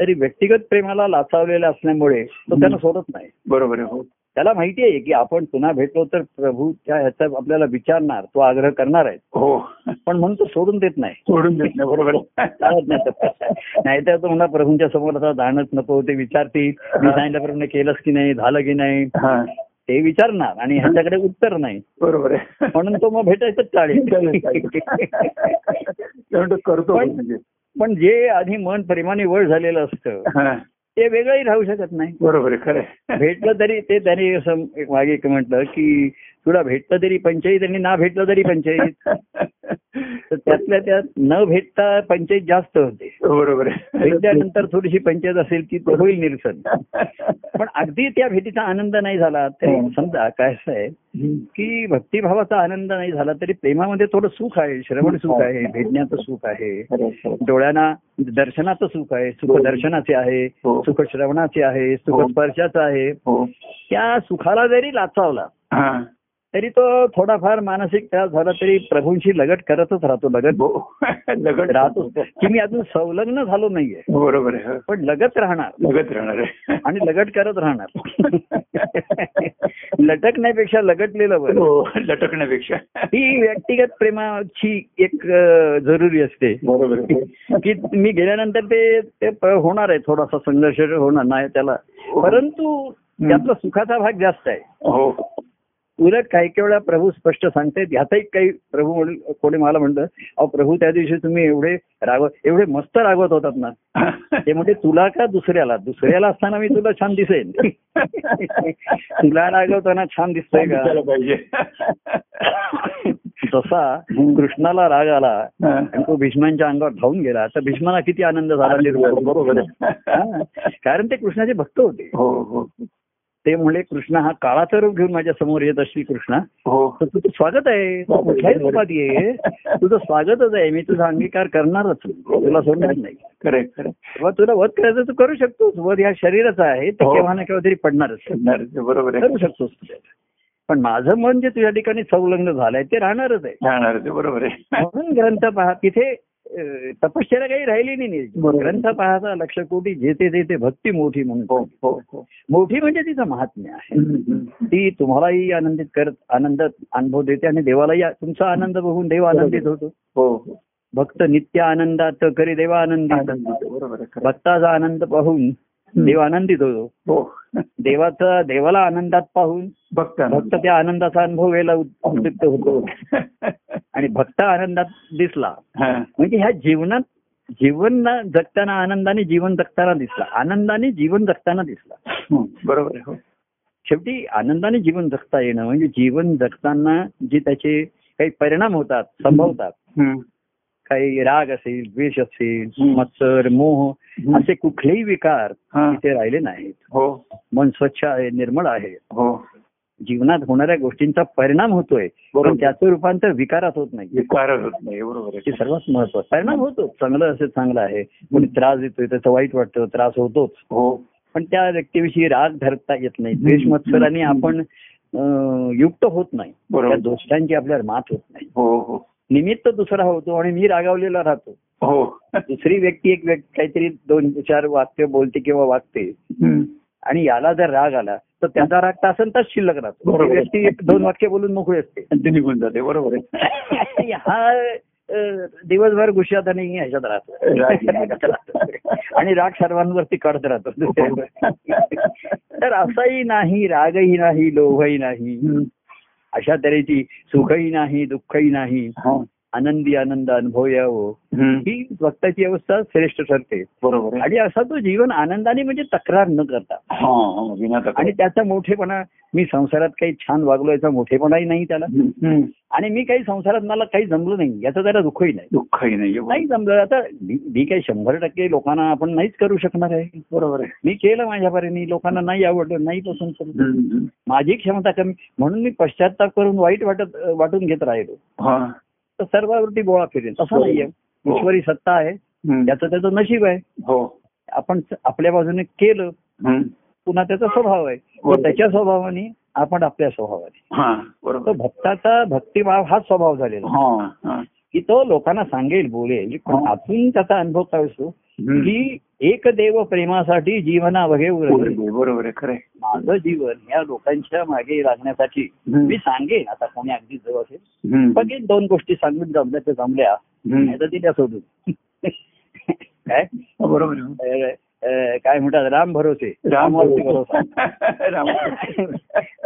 तरी व्यक्तिगत प्रेमाला लाचावलेला असल्यामुळे तो त्यांना सोडत नाही. बरोबर आहे. हो. त्याला माहिती आहे की आपण पुन्हा भेटलो तर प्रभू त्या ह्याचा आपल्याला विचारणार तो आग्रह करणार आहे. हो. पण म्हणून तो सोडून देत नाही. सोडून देत नाही बरोबर. नाहीतर तो म्हणा प्रभूंच्या समोर आता जाणंच नको. ते विचारतील मी सांगितल्याप्रमाणे केलंच की नाही झालं की नाही? ते विचारणार आणि ह्याच्याकडे उत्तर नाही. बरोबर आहे. म्हणून तो मग भेटायचंच चालेल करतो पण- म्हणजे. पण जे आधी मन प्रेमाने वळ झालेलं असतं. ते वेगळंही राहू शकत नाही. बरोबर खरं. भेटलं तरी ते त्याने असं एक मागे एक म्हटलं की तुला भेटलं तरी पंचायत आणि ना भेटलं तरी पंचायत. तर त्यातल्या त्यात न भेटता पंचायत जास्त होते. बरोबर आहे [LAUGHS] भेटल्यानंतर थोडीशी पंचायत असेल की तो होईल निरसन [LAUGHS] पण अगदी त्या भेटीचा आनंद नाही झाला तरी हो. समजा काय असं आहे हं. की भक्तिभावाचा आनंद नाही झाला तरी प्रेमामध्ये थोडं सुख आहे श्रवण सुख आहे भेटण्याचं सुख आहे. डोळ्यांना दर्शनाचं सुख आहे सुख दर्शनाचे आहे हो. सुख श्रवणाचे आहे सुख हो. स्पर्शाचं आहे हो त्या सुखाला जरी लाचावला हा तरी तो थोडाफार मानसिक त्रास झाला तरी प्रभूंशी लगट करतच राहतो लगट हो. लगत राहतो. की मी अजून संलग्न झालो नाहीये. बरोबर आहे पण लगत राहणार. लगत राहणार आणि लगट करत राहणार. लटकण्यापेक्षा लगटलेलं बरं. हो लटकण्यापेक्षा. ही व्यक्तिगत प्रेमाची एक जरुरी असते. बरोबर की मी गेल्यानंतर ते होणार आहे. थोडासा संघर्ष होणार नाही त्याला. परंतु त्यातला सुखाचा भाग जास्त आहे. हो. उलट काही काही वेळा प्रभू स्पष्ट सांगतायत ह्याचाही काही प्रभू म्हणून कोणी मला म्हणलं अहो प्रभू त्या दिवशी तुम्ही एवढे रागवत एवढे मस्त रागवत होतात ना. ते म्हणजे तुला का दुसऱ्याला? दुसऱ्याला असताना मी तुला छान दिसेन. [LAUGHS] तुला रागवताना छान दिसतोय का? पाहिजे. जसा कृष्णाला राग आला. आणि तो भीष्मांच्या अंगावर धावून गेला. तर भीष्माला किती आनंद झाला. बरोबर. कारण ते कृष्णाचे भक्त होते. हो हो. ते म्हणले कृष्ण हा काळाचा रूप घेऊन माझ्यासमोर येत असली कृष्णा. हो. तर तुझं स्वागत आहे. तू कुठल्याही रूपात ये? तुझं स्वागतच आहे. मी तुझा अंगीकार करणारच. तुला सोडणार नाही. तेव्हा तुला वध करायचं तू करू शकतोस. वध ह्या शरीराचा आहे. ते हो. केव्हा ना केव्हा तरी पडणारच. बरोबर करू शकतोस. पण माझं मन जे तुझ्या ठिकाणी संलग्न झालंय ते राहणारच आहे. राहणार ते बरोबर आहे. म्हणून ग्रंथ पहा तिथे तपश्चर्या काही राहिली नाही. ग्रंथ पाहता लक्ष कोटी जेते तेथे भक्ती मोठी म्हणून. हो हो हो. मोठी म्हणजे तिचं महात्म्य आहे. ती तुम्हालाही आनंदित करत आनंद अनुभव देते आणि देवालाही तुमचा आनंद बघून देव आनंदित होतो. भक्त नित्य आनंदात करी देवा आनंदित. भक्ताचा आनंद पाहून देव आनंदित होतो. हो. देवाचा देवाला आनंदात पाहून भक्त भक्त त्या आनंदाचा अनुभव घ्यायला उद्युक्त होतो. आणि भक्त आनंदात दिसला. हा. म्हणजे ह्या जीवनात जीवन जगताना आनंदाने जीवन जगताना दिसला. आनंदाने जीवन जगताना दिसला. हम्म, बरोबर हो. शेवटी आनंदाने जीवन जगता येणं म्हणजे जीवन जगताना जे त्याचे काही परिणाम होतात संभवतात. काही राग असेल द्वेष असेल. मत्सर मोह. असे कुठलेही विकार. तिथे राहिले नाहीत. हो. मन स्वच्छ आहे निर्मळ आहे. हो. जीवनात होणाऱ्या गोष्टींचा परिणाम होतोय. पण त्याचं रूपांतर विकारात होत नाही. विकार होत नाही बरोबर हे सर्वात महत्वाचं. परिणाम होतो चांगलं असेल चांगलं आहे. कोणी त्रास देतोय त्याचं वाईट वाटतं त्रास होतोच. हो. पण त्या व्यक्तीविषयी राग धरता येत नाही. द्वेष मत्सराने आपण युक्त होत नाही. त्या दोषांची आपल्यावर मात होत नाही. हो हो. निमित्त दुसरा होतो आणि मी रागावलेला राहतो. हो. दुसरी व्यक्ती एक व्यक्ती काहीतरी दोन चार वाक्य बोलते किंवा वागते. आणि याला जर राग आला तर त्याचा राग तासन तास शिल्लक राहतो. व्यक्ती एक दोन वाक्य बोलून मोकळी असते. निघून जाते. बरोबर आहे. हा दिवसभर गुशात आणि ह्याच्यात [LAUGHS] राहतो. आणि राग सर्वांवरती काढत राहतो. तर असंही नाही रागही नाही लोभही नाही. अशा तऱ्हेची सुखही नाही दुःखही नाही. हो. आनंदी आनंद अनुभव यावं. ही भक्ताची अवस्था श्रेष्ठ ठरते. बरोबर आणि असा तो जीवन आनंदाने म्हणजे तक्रार न करता. आणि त्याचा मोठेपणा मी संसारात काही छान वागलो याचा मोठेपणाही नाही त्याला. आणि मी काही संसारात मला काही जमलं नाही याचं त्याला दुःखही नाही. दुःखही नाही नाही जमलं आता मी काही शंभर टक्के लोकांना आपण नाहीच करू शकणार आहे. बरोबर आहे. मी केलं माझ्या परीने लोकांना नाही आवडलं नाही पसंत हम्म. माझी क्षमता कमी म्हणून मी पश्चाताप करून वाईट वाटत वाटून घेत राहिलो. सर्वावरती गोळा फिरेल तसं नाहीये हो. ईश्वरी सत्ता आहे. त्याचं त्याचं नशीब आहे हो आपण आपल्या बाजूने केलं. पुन्हा त्याचा स्वभाव आहे. तो त्याच्या स्वभावाने आपण आपल्या स्वभावाने हा भक्ताचा भक्तिभाव हाच स्वभाव झालेला. हा हा की तो लोकांना सांगेल बोलेल पण हा. आतून त्याचा अनुभव काय असतो. की एक देव प्रेमासाठी जीवना वगे. बरोबर खरंय. माझं जीवन या लोकांच्या मागे लागण्यासाठी. मी सांगेन. आता कोणी अगदी जवळ असेल. बघेन दोन गोष्टी सांगून जमल्या त्या जमल्या. तर दिल्या सोडून. [LAUGHS] काय? बरोबर काय म्हणतात राम भरोसे. राम रामावरती भरोसा. राम.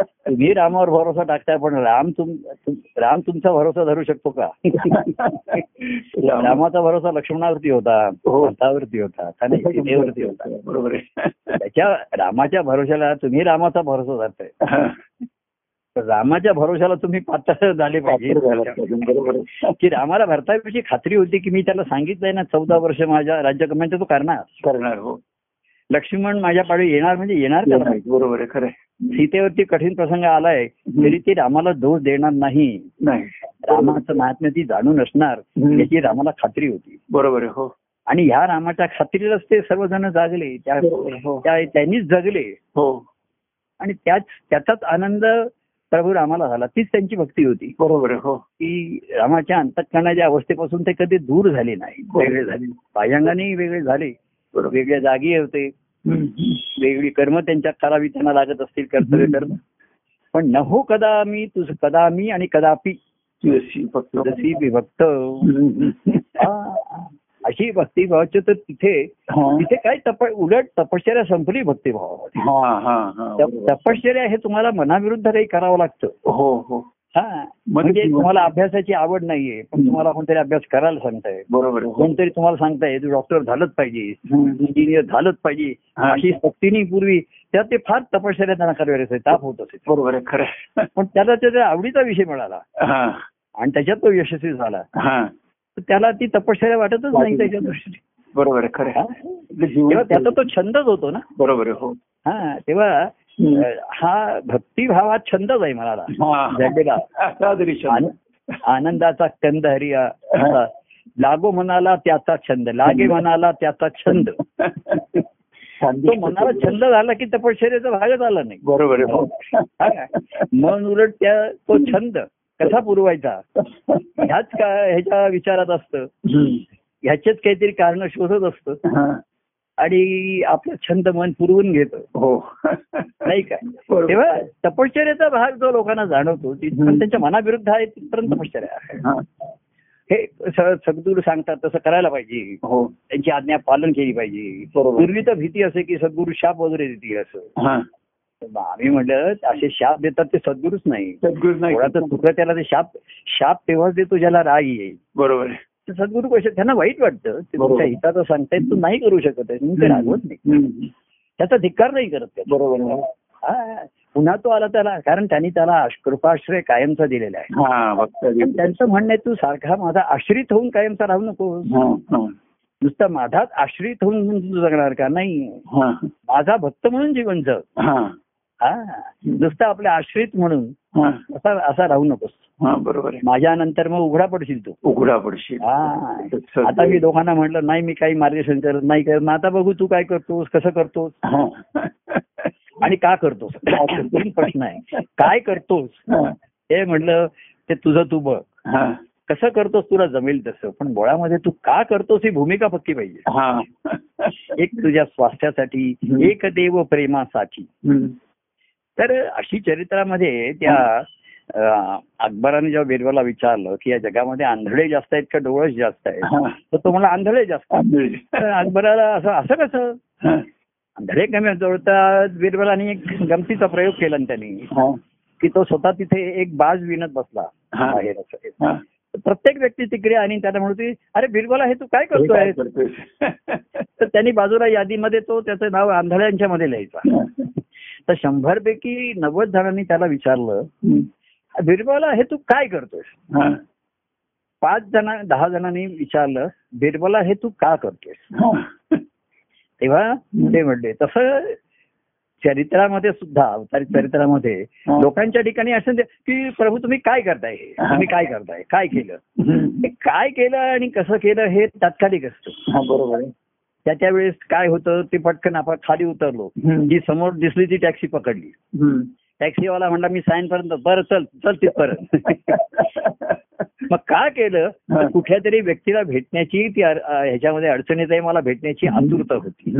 तुम्ही रामावर भरोसा टाकताय पण राम तुम राम तुमचा भरोसा धरू शकतो का? राम- रामाचा भरोसा लक्ष्मणावरती होता हो. भरतावरती होता का नाही? [LAUGHS] सीतेवरती होता. बरोबर त्याच्या रामाच्या भरोशाला तुम्ही रामाचा भरोसा धरताय. हा. रामाच्या भरोशाला तुम्ही पात्र झाले पाहिजे. की रामाला भरताची खात्री होती की मी त्याला सांगितलंय ना चौदा वर्ष माझ्या राज्यकर्म्यांचं तो करणार. करणार हो. लक्ष्मण माझ्या पाडी येणार म्हणजे येणार करणार बरोबर आहे खरंय सीतेवरती कठीण प्रसंग आलाय तरी ती रामाला दोष देणार नाही. नाही. रामाचं महात्म्य ती जाणून असणार. याची रामाला खात्री होती. बरोबर आहे हो. आणि ह्या रामाच्या खात्रीलाच ते सर्वजण जागले. त्या हो. त्या- त्यांनीच जगले. हो. आणि त्याच त्याचाच आनंद प्रभू रामाला झाला. तीच त्यांची भक्ती होती. बरोबर हो. की रामाच्या अंतकरणाच्या अवस्थेपासून ते कधी दूर झाले नाही. वेगळे झाले. बाह्यांगाने वेगळे झाले. वेगळ्या जागी होते. वेगळी कर्म त्यांच्या करावी त्यांना लागत असतील कर्तव्य कर्म. पण न हो कदा मी तुझ कदा मी आणि कदापि तुझी विभक्त अशी भक्तिभावाची तर तिथे. तिथे काय तप उलट तपश्चर्या संपली हा हा हा बरोबर. तपश्चर्या हे तुम्हाला मनाविरुद्ध काही करावं लागतं. हो हो. हा म्हणजे तुम्हाला अभ्यासाची आवड नाहीये पण तुम्हाला कोणतरी अभ्यास करायला सांगताय बरोबर. कोणतरी तुम्हाला सांगताय तू डॉक्टर झालंच पाहिजे. इंजिनियर झालंच पाहिजे. अशी सक्तीने पूर्वी त्यात ते फार तपश्चर्या त्यांना करावी असे ताप होत असे बरोबर आहे खरं पण त्याला त्याच्या आवडीचा विषय मिळाला. हा. आणि त्याच्यात तो यशस्वी झाला. त्याला ती तपश्चर्या वाटतच नाही त्याच्या दृष्टीने. बरोबर आहे खरं तेव्हा त्याचा तो छंदच होतो ना. बरोबर हो. हा तेव्हा हा भक्तिभाव हा छंदच आहे मला आनंदाचा छंद हरी. लागो मनाला त्याचा छंद लागे मनाला त्याचा छंद. [LAUGHS] तो मनाला छंद झाला की तपश्चर्याचा भागच आला नाही. बरोबर. मन उलट त्या तो छंद कसा पुरवायचा? ह्याच का ह्याच्या विचारात असतं. ह्याचेच काहीतरी कारण शोधत असतं. आणि आपलं छंद मन पुरवून घेतं. हो. नाही काय बरोबर. तेव्हा तपश्चर्याचा भाग जो लोकांना जाणवतो त्यांच्या मनाविरुद्ध आहे तिथपर्यंत तपश्चर्या आहे. हा. सद्गुरू सांगतात तसं करायला पाहिजे. हो. त्यांची आज्ञा पालन केली पाहिजे. पूर्वी तर भीती असे की सद्गुरू शाप वगैरे देतील असं. आम्ही म्हटलं असे शाप देतात ते सद्गुरूच नाही. सद्गुरू नाही. त्याला ते शाप शाप तेव्हाच देतो ज्याला राग येईल. बरोबर सद्गुरू कसे त्यांना वाईट वाटतं. ते. तुमच्या हिताचं सांगतायत तू नाही करू शकत आहे ते रागवत नाही. त्याचा धिक्कार नाही करत बरोबर. पुन्हा तो आला त्याला कारण त्यांनी त्याला कृपाश्रय कायमचा दिलेला आहे. हा त्यांचं म्हणणं आहे तू सारखा माझा आश्रित होऊन कायमचा राहू नको नुसता माझाच आश्रित होऊन म्हणून तू जगणार का? नाही. माझा भक्त म्हणून जीवन जग. हा, नुसतं आपल्या आश्रित म्हणून हा, असा असा राहू नकोस. हा, बरोबर माझ्या नंतर मग उघडा पडशील तू. उघडा पडशील. हा. आता मी दोघांना म्हटलं नाही मी काही मार्गदर्शन करत नाही करत. मग आता बघू तू काय करतोस कसं करतोस. आणि का करतोस? प्रश्न आहे. काय करतोस? हा, म्हटलं ते तुझं तू बघ. कसं करतोस तुला जमेल तसं पण मुळामध्ये तू का करतोस ही भूमिका पक्की पाहिजे. एक तुझ्या स्वास्थ्यासाठी. एक देव प्रेमासाठी. तर अशी चरित्रामध्ये त्या अकबराने जेव्हा बिरबलला विचारलं की या जगामध्ये आंधळे जास्त आहेत का डोळस जास्त आहेत. तर तो मला आंधळे जास्त अकबराला असं असं कसं? आंधळे कमी जोडता बिरबलाने एक गमतीचा प्रयोग केला त्यांनी. की तो स्वतः तिथे एक बाज विणत बसला हा. बाहेर. प्रत्येक व्यक्ती तिकडे आणि त्याला म्हणते अरे बिरबला हे तू काय करतोय? तर त्यांनी बाजूला यादीमध्ये तो त्याचं नाव आंधळ्यांच्या मध्ये लिहायचा. तर शंभर पैकी नव्वद जणांनी त्याला विचारलं. बिरबला हे तू काय करतोय पाच जण दहा जणांनी विचारलं बिरबला हे तू का करतोय. तेव्हा ते म्हणले तसं चरित्रामध्ये सुद्धा अवतारी चरित्रामध्ये. लोकांच्या ठिकाणी असं की प्रभू तुम्ही काय करताय हे? तुम्ही काय करताय? काय केलं? काय केलं आणि कसं केलं हे तात्कालिक असतं. बरोबर आहे. त्याच्या वेळेस काय होतं ते पटकन आपण खाली उतरलो. जी समोर दिसली ती टॅक्सी पकडली. टॅक्सीवाला म्हणला मी सायन पर्यंत बरं चल चल तिथपर्यंत. [LAUGHS] मग का केलं. कुठल्या तरी व्यक्तीला भेटण्याची ती ह्याच्यामध्ये अडचणीत आहे मला भेटण्याची आतुरता होती.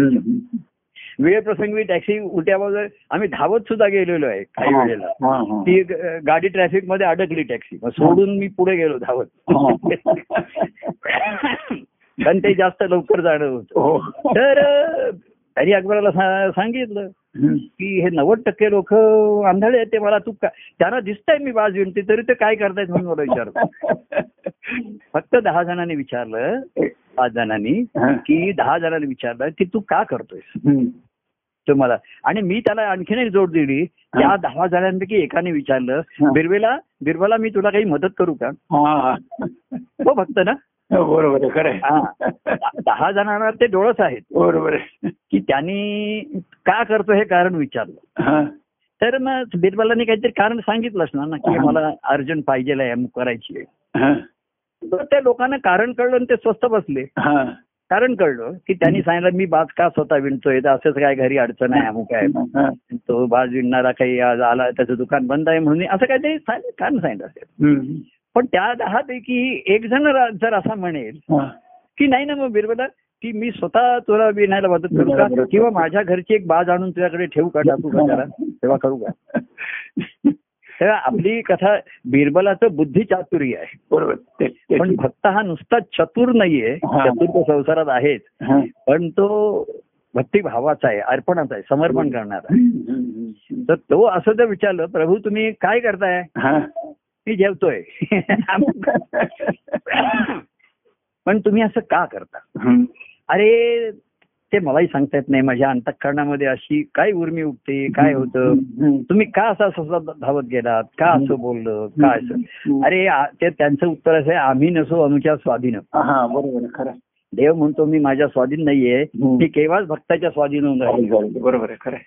वेळ प्रसंगी टॅक्सी उलट्या बाजूला आम्ही धावत सुद्धा गेलेलो आहे काही वेळेला. ती गाडी ट्रॅफिकमध्ये अडकली टॅक्सी. मग सोडून मी पुढे गेलो धावत. [LAUGHS] [LAUGHS] पण ते जास्त लवकर जाणं होतं हो. तर त्यांनी अकबराला सांगितलं. की हे नव्वद टक्के लोक आंधळे आहेत ते मला तू का त्यांना दिसतंय मी बाज विणते तरी ते काय करतायत म्हणून मला विचारतो [LAUGHS] फक्त दहा जणांनी विचारलं पाच जणांनी. की दहा जणांनी विचारलं की तू का करतोयस हम्म. तो मला आणि मी त्याला आणखीन एक जोड दिली त्या दहा जणांपैकी एकाने विचारलं. बिरवेला बिरबला मी तुला काही मदत करू का. हो फक्त ना बरोबर आहे खरं हा. दहा जणांना ते डोळस आहेत बरोबर आहे की त्यांनी का करतो हे कारण विचारलं हा. तर मग बिरबलाने काहीतरी कारण सांगितलंच ना की हा. मला अर्जंट पाहिजे आहे अमुक करायची हा. तर त्या लोकांना कारण कळलं आणि ते स्वस्त बसले हा. कारण कळलं की त्यांनी सांगितलं मी बाज का स्वतः विणतोय तर असंच काय घरी अडचण आहे अमुक आहे हा. तो बाज विणणारा काही आज आला त्याचं दुकान बंद आहे म्हणून असं काहीतरी कारण सांगितलं असेल. पण त्या दहा पैकी एक जण जर असा म्हणेल. की नाही ना मग बिरबला की मी स्वतः तुला विणायला मदत करू का. किंवा माझ्या घरची एक बाज आणून तुझ्याकडे ठेवू का टाकू का त्याला तेव्हा करू का तेव्हा आपली कथा बिरबलाचं बुद्धी चातुर्य आहे बरोबर पण भक्त हा नुसता चतुर नाहीये. चतुर तो संसारात आहेच. पण तो भक्तिभावाचा आहे अर्पणाचा आहे समर्पण करणारा आहे. तर तो असं जर विचारलं प्रभू तुम्ही काय करताय. मी जेवतोय [LAUGHS] पण तुम्ही असं का करता. अरे ते मलाही सांगता येत नाही माझ्या अंतःकरणामध्ये अशी काय उर्मी उठते काय होतं. तुम्ही का असं सतत धावत गेलात का असं बोललं का असं अरे ते त्यांचं उत्तर असं आहे आम्ही नसो आमच्या स्वाधीन हा बरोबर खरं. देव म्हणतो मी माझ्या स्वाधीन नाहीये. मी केव्हाच भक्ताच्या स्वाधीन होऊन राहिलो बरोबर आहे खरं.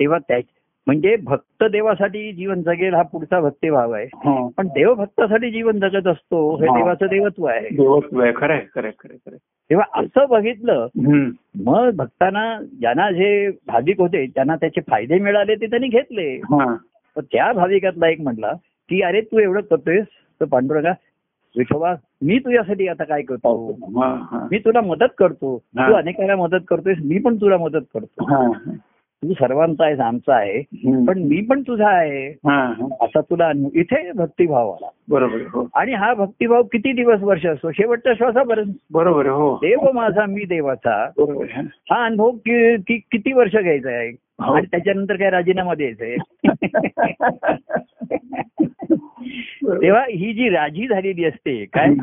तेव्हा त्या म्हणजे भक्त देवासाठी जीवन जगेल हा पुढचा भक्तिभाव आहे. पण देव भक्तासाठी जीवन जगत असतो हे. देवाचं देवत्व आहे देवत्व आहे खरं आहे, खरं खरं. तेव्हा असं बघितलं. मग भक्तांना ज्यांना जे भाविक होते त्यांना त्याचे फायदे मिळाले ते त्यांनी घेतले त्या भाविकातला एक म्हटला की अरे तू एवढं करतोयस तर पांडुरंगा विठोबा मी तुझ्यासाठी आता काय करतो. मी तुला मदत करतो. तू अनेकांना मदत करतोयस मी पण तुला मदत करतो. तू सर्वांचा आहेस आमचा आहे. पण मी पण तुझा आहे. असा तुला इथे भक्तिभाव आला. बरोबर हो. आणि हा भक्तिभाव किती दिवस वर्ष असतो? शेवटच्या श्वासापर्यंत. बरोबर हो. देव माझा मी देवाचा. हा. अनुभव किती वर्ष घ्यायचा आहे? हो. आणि त्याच्यानंतर काय राजीनामा द्यायचंय [LAUGHS] तेव्हा ही जी राजी झालेली असते काय?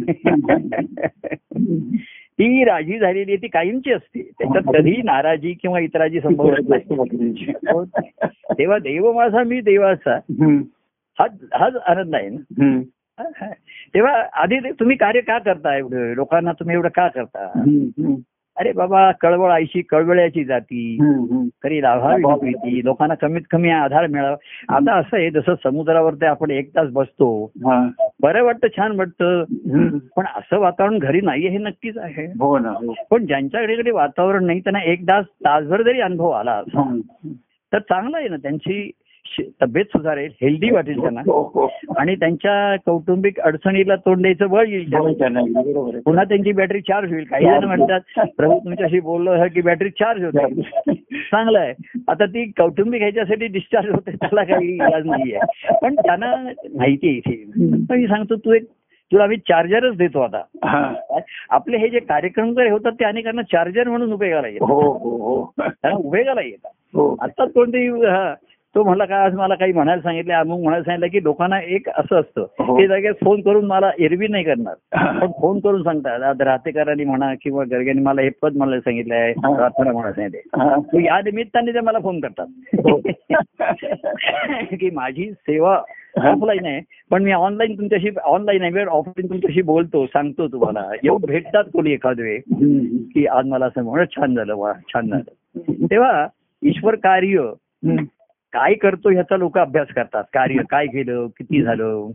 ती राजी झालेली ती कायमची असते. त्याच्यात कधीही नाराजी किंवा इतराजी संभवत नाही. नाही. तेव्हा देव माझा मी देवाचा हाच हाच आनंद आहे ना. हा, हा. तेव्हा आधी तुम्ही कार्य का करता एवढं? लोकांना तुम्ही एवढं का करता? अरे बाबा कळवळ आईशी कळवळ्याची जाती. खरी लाभावी प्रीती लोकांना कमीत कमी आधार मिळावा आता असं आहे जसं समुद्रावरती आपण एक तास बसतो. बरं वाटतं छान वाटतं. पण असं वातावरण घरी नाहीये हे नक्कीच आहे हो ना हो पण ज्यांच्याकडे कडे वातावरण नाही त्यांना एक तास तासभर जरी अनुभव आला. तर चांगलं आहे ना त्यांची तब्येत सुधारेल हेल्दी वाटेल त्यांना. हो हो. आणि त्यांच्या कौटुंबिक अडचणीला तोंड द्यायचं बळ येईल. पुन्हा त्यांची बॅटरी चार्ज होईल. काही जण म्हणतात [LAUGHS] प्रभू तुमच्याशी बोललो की बॅटरी चार्ज होते. [LAUGHS] चांगलं आहे. आता ती कौटुंबिक ह्याच्यासाठी डिस्चार्ज होते त्याला काही इलाज नाहीये. पण त्यांना माहिती आहे इथे. मी सांगतो तू एक तुला आम्ही चार्जरच देतो आता. हा. आपले हे जे कार्यक्रम जर होतात ते अनेकांना चार्जर म्हणून उपयोगाला येतात. हो हो हो. त्यांना उपयोगाला येतात. हो. आता कोणतेही हा, तो म्हणला का आज मला काही म्हणायला सांगितलं अमुक म्हणायला सांगितलं की लोकांना एक असं असतं हो. ते जागेत फोन करून मला एरवी नाही करणार हा. [LAUGHS] पण फोन करून सांगतात आज राहतेकरांनी म्हणा किंवा गर्ग्यांनी मला हे पद म्हणायला सांगितलंय हा. प्रार्थना म्हणायला सांगितले हा. तो या निमित्ताने ते मला फोन हो. करतात [LAUGHS] की माझी सेवा ऑफलाईन आहे पण मी ऑनलाईन तुमच्याशी ऑनलाईन आहे ऑफलाईन तुमच्याशी बोलतो सांगतो तुम्हाला येऊन भेटतात कोणी एखाद. की आज मला असं म्हणत छान झालं वा छान झालं तेव्हा ईश्वर कार्य. काय करतो ह्याचा लोक अभ्यास करतात कार्य काय केलं किती झालं.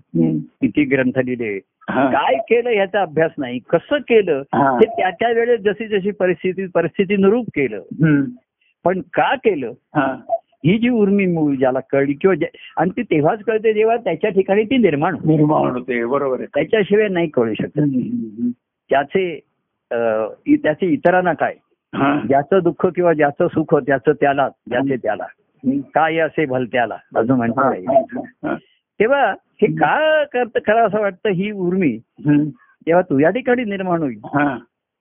किती ग्रंथ लिहिले. काय केलं ह्याचा अभ्यास नाही कसं केलं हा. त्या त्या वेळेस जशी जशी परिस्थिती परिस्थितीनुरूप केलं. पण का केलं हा. जी उर्मी मूळ ज्याला कळली किंवा आणि ती तेव्हाच कळते जेव्हा त्याच्या ठिकाणी ती निर्माण होते निर्माण होते बरोबर आहे त्याच्याशिवाय नाही कळू शकत. त्याचे त्याचे इतरांना काय. ज्याचं दुःख किंवा ज्याचं सुख त्याचं त्याला ज्याचे त्याला. काय असे भलत्याला अजून म्हणतो हा. आहे. हा. तेव्हा हे का करत खरं असं वाटतं ही उर्मी. तेव्हा तुझ्या ठिकाणी निर्माण होईल हा.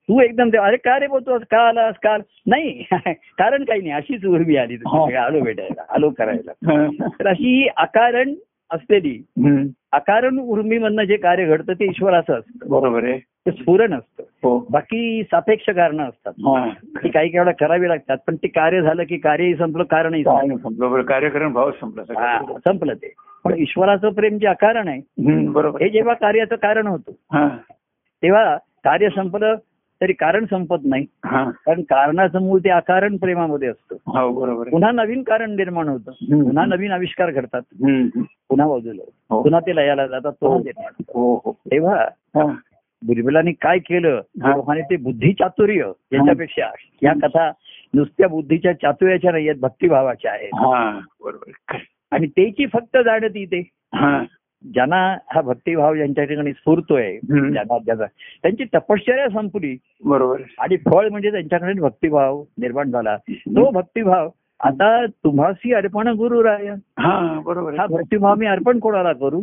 तू एकदम अरे का रे बोलतोस का आलास का नाही [LAUGHS] कारण काही नाही अशीच उर्मी आली तुझ्याकडे. आलो भेटायला आलो करायला हा. तर अशी ही अकारण असलेली. अकारण उर्मीमधनं जे कार्य घडतं ते ईश्वराचं असतं. बरोबर आहे. ते स्फुरण असतं. हो. बाकी सापेक्ष कारणं असतात. हा. ती काही काही वेळा करावी लागतात पण ते कार्य झालं की कार्यही संपलं कारणही संपलं. कार्यक्रम भाव संपला संपलं ते. पण ईश्वराचं प्रेम जे अकारण आहे बरोबर. हे जेव्हा कार्याचं कारण होतं तेव्हा कार्य संपलं तरी कारण संपत नाही कारण कारणाचं मूळ ते अकारण प्रेमामध्ये असतं हो बरोबर पुन्हा नवीन कारण निर्माण होतं. पुन्हा नवीन आविष्कार घडतात. पुन्हा बाजूला हो. पुन्हा ते लयाला जातात तो निर्माण. हो हो तेव्हा. बिरबलांनी काय केलं. लोकांनी ते बुद्धी चातुर्य याच्यापेक्षा या कथा नुसत्या बुद्धीच्या चातुर्याच्या नाही आहेत भक्तिभावाच्या आहेत हा. आणि त्याची फक्त जाणत हा ज्यांना हा भक्तिभाव ज्यांच्या ठिकाणी स्फूर्तोय. ज्यांना ज्याचा त्यांची तपश्चर्या संपली. बरोबर. आणि फळ म्हणजे त्यांच्याकडे भक्तिभाव निर्माण झाला. तो भक्तिभाव आता तुम्हाशी अर्पण गुरु राय. हा बरोबर हा. भक्तिभाव मी अर्पण कोणाला करू?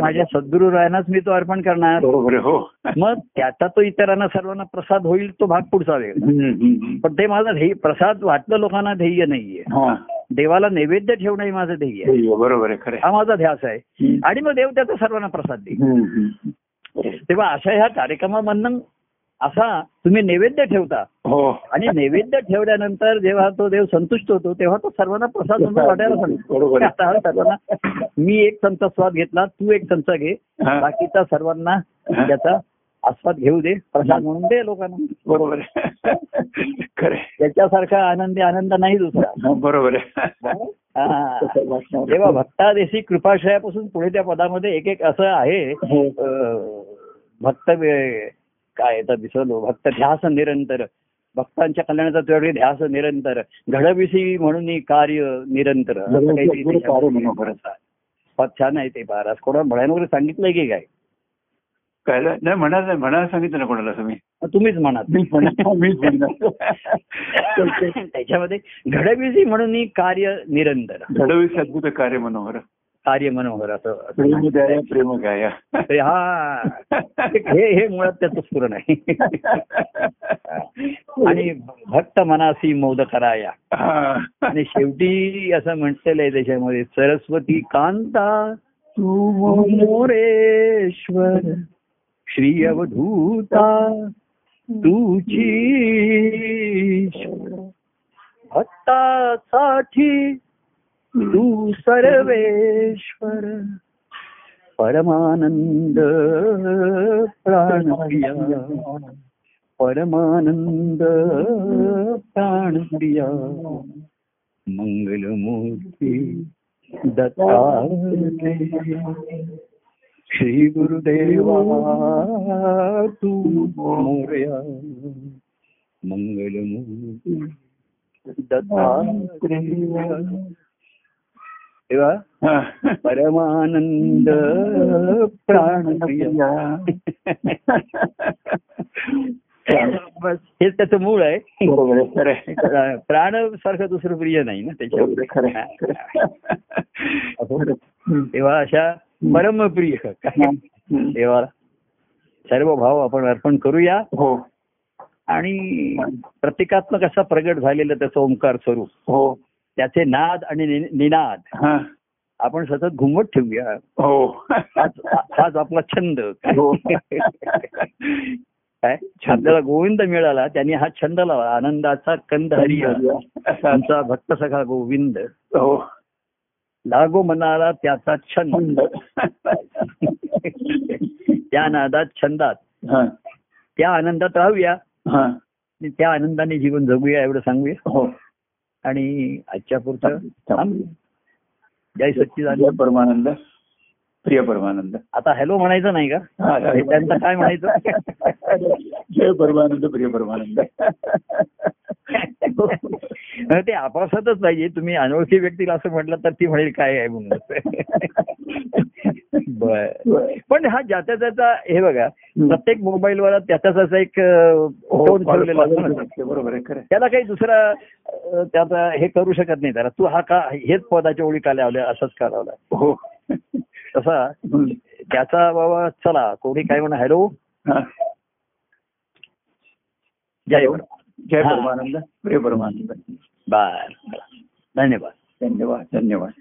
माझ्या सद्गुरु रायांनाच मी तो अर्पण करणार. आहे, हो. मग त्याचा तो इतरांना सर्वांना प्रसाद होईल तो भाग पुढचा हम्म. पण ते माझं ध्येय प्रसाद वाटलं लोकांना ध्येय नाहीये. हा. देवाला नैवेद्य ठेवणं हे माझं ध्येय आहे हो, बरोबर आहे. हा माझा ध्यास आहे. आणि मग देव त्याचा सर्वांना प्रसाद देईल. तेव्हा अशा ह्या कार्यक्रमामधनं असा तुम्ही नैवेद्य ठेवता हो आणि नैवेद्य ठेवल्यानंतर जेव्हा तो देव संतुष्ट होतो तेव्हा तो सर्वांना प्रसाद म्हणून वाटायला सांगतो. आता सर्वांना मी एक चमचा स्वाद घेतला तू एक चमचा घे. बाकीचा सर्वांना. त्याचा आस्वाद घेऊ दे प्रसाद म्हणून दे लोकांना. बरोबर. त्याच्यासारखा आनंदी आनंद नाही दुसरा. बरोबर. तेव्हा भक्तादेशी कृपाशयापासून पुढे त्या पदामध्ये एक एक असं आहे हो. भक्त काय तर दिसलो भक्त ध्यास निरंतर. भक्तांच्या कल्याणाचा तुझ्याकडे ध्यास निरंतर. घडविसी म्हणून कार्य निरंतर. असं काहीतरी छान आहे ते महाराज कोणा वगैरे सांगितलंय की काय? काय झालं? नाही म्हणा नाही. म्हणायला सांगितलं ना कोणाला तुम्ही? तुम्हीच म्हणा म्हणा म्हणणार [LAUGHS] त्याच्यामध्ये घडविसी म्हणून कार्य निरंतर. घडवी सद्भुत कार्य मनोहर. कार्य मनोहर असं प्रेम ते हा. हे हे मुळात त्याचं स्फुरण आहे. आणि भक्त मनासी मोद कराया. आणि शेवटी असं म्हटलेलं आहे त्याच्यामध्ये सरस्वती कांता तू मोरेश्वर. श्री अवधूता तुझी भक्तासाठी तू सर्वेश्वर परमानंद प्राणप्रिया. परमानंद प्राणप्रिया. मंगलमूर्ती दत्तात्रेय. श्री गुरुदेवा तू मोरया. मंगलमूर्ती तेव्हा हा. परमानंद प्राणप्रिया. बस हेच त्याचं मूळ आहे. प्राण सारखं दुसरं प्रिय नाही ना त्याच्यावर. तेव्हा अशा परमप्रिय. काय. देवाला. सर्व भाव आपण अर्पण करूया. हो. आणि प्रतिकात्मक असा प्रगट झालेला त्याचं ओंकार स्वरूप. हो. त्याचे नाद आणि निनाद हा. आपण सतत घुमवत ठेवूया. हो. हाच आपला छंद. हो. काय? आपल्याला गोविंद मिळाला. त्यांनी हा छंद लावला. आनंदाचा कंद हरिया. आमचा भक्त सखा गोविंद. हो. लागो मनाला त्याचा छंद. [LAUGHS] त्या नादात छंदात. हा. त्या आनंदात राहूया. हा. त्या आनंदाने जीवन जगूया एवढं सांगूया. हो. आणि आजच्या पुरतं. जय सच्चिदानंद. परमानंद. प्रिय परमानंद. आता हॅलो म्हणायचं नाही का? हा, त्यांचं काय म्हणायचं? [LAUGHS] जय परमानंद प्रिय परमानंद. [LAUGHS] ते आपापसातच पाहिजे. तुम्ही अनोळखी व्यक्तीला असं म्हटलं तर ती म्हणेल काय आहे म्हणून? [LAUGHS] बर. पण हा ज्याचा त्याचा हे बघा प्रत्येक मोबाईलवर त्याचा त्याचा एक टोन ठेवलेला हो, बरोबर. त्याला काही दुसरा त्याचा हे करू शकत नाही. त्याला तू हा का हेच पदाच्या ओळी का लावल्या असंच का लावला? हो. तसा. त्याचा बाबा चला कोणी काय म्हणा हॅलो? हा. जय जय. परमानंद प्रिय परमानंद. बर धन्यवाद. धन्यवाद धन्यवाद.